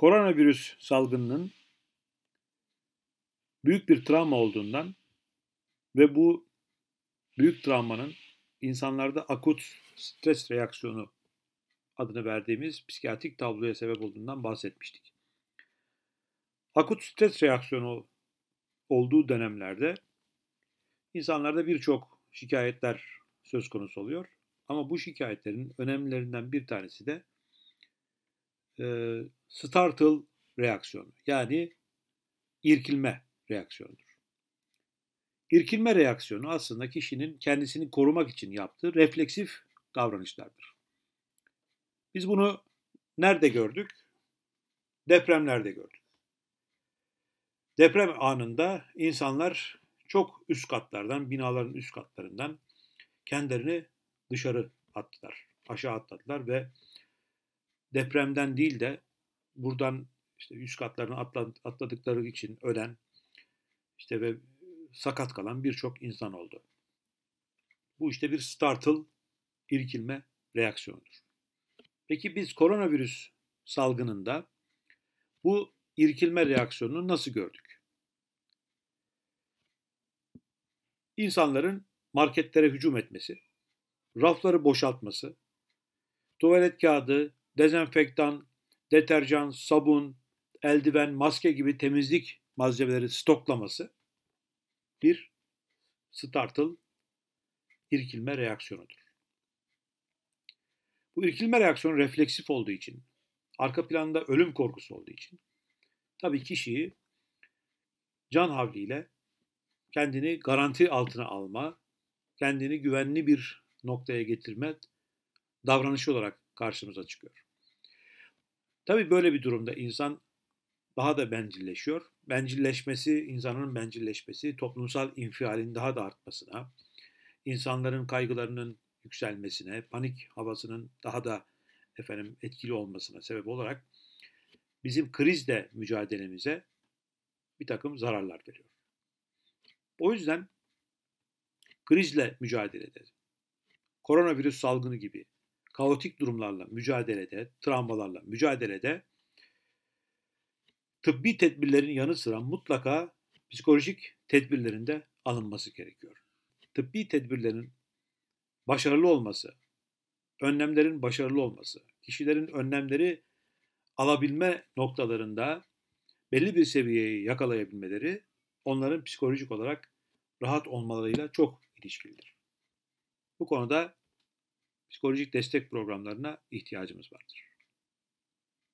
koronavirüs salgınının büyük bir travma olduğundan ve bu büyük travmanın insanlarda akut stres reaksiyonu adını verdiğimiz psikiyatrik tabloya sebep olduğundan bahsetmiştik. Akut stres reaksiyonu olduğu dönemlerde insanlarda birçok şikayetler söz konusu oluyor. Ama bu şikayetlerin önemlilerinden bir tanesi de startle reaksiyonu yani irkilme reaksiyonudur. İrkilme reaksiyonu aslında kişinin kendisini korumak için yaptığı refleksif davranışlardır. Biz bunu nerede gördük? Depremlerde gördük. Deprem anında insanlar çok üst katlardan, binaların üst katlarından kendilerini dışarı attılar, aşağı atladılar ve depremden değil de buradan işte üst katlarını atladıkları için ölen işte ve sakat kalan birçok insan oldu. Bu işte bir startle irkilme reaksiyonudur. Peki biz koronavirüs salgınında bu irkilme reaksiyonunu nasıl gördük? İnsanların marketlere hücum etmesi, rafları boşaltması, tuvalet kağıdı, dezenfektan, deterjan, sabun, eldiven, maske gibi temizlik malzemeleri stoklaması bir startle irkilme reaksiyonudur. Bu irkilme reaksiyonu refleksif olduğu için, arka planda ölüm korkusu olduğu için tabii kişiyi can havliyle kendini garanti altına alma, kendini güvenli bir noktaya getirme davranışı olarak karşımıza çıkıyor. Tabii böyle bir durumda insan daha da bencilleşiyor. Bencilleşmesi, insanın bencilleşmesi toplumsal infialin daha da artmasına, insanların kaygılarının yükselmesine, panik havasının daha da efendim etkili olmasına sebep olarak bizim krizle mücadelemize bir takım zararlar veriyor. O yüzden krizle mücadelede, koronavirüs salgını gibi kaotik durumlarla mücadelede, travmalarla mücadelede tıbbi tedbirlerin yanı sıra mutlaka psikolojik tedbirlerin de alınması gerekiyor. Tıbbi tedbirlerin başarılı olması, önlemlerin başarılı olması, kişilerin önlemleri alabilme noktalarında belli bir seviyeyi yakalayabilmeleri onların psikolojik olarak rahat olmalarıyla çok ilişkilidir. Bu konuda psikolojik destek programlarına ihtiyacımız vardır.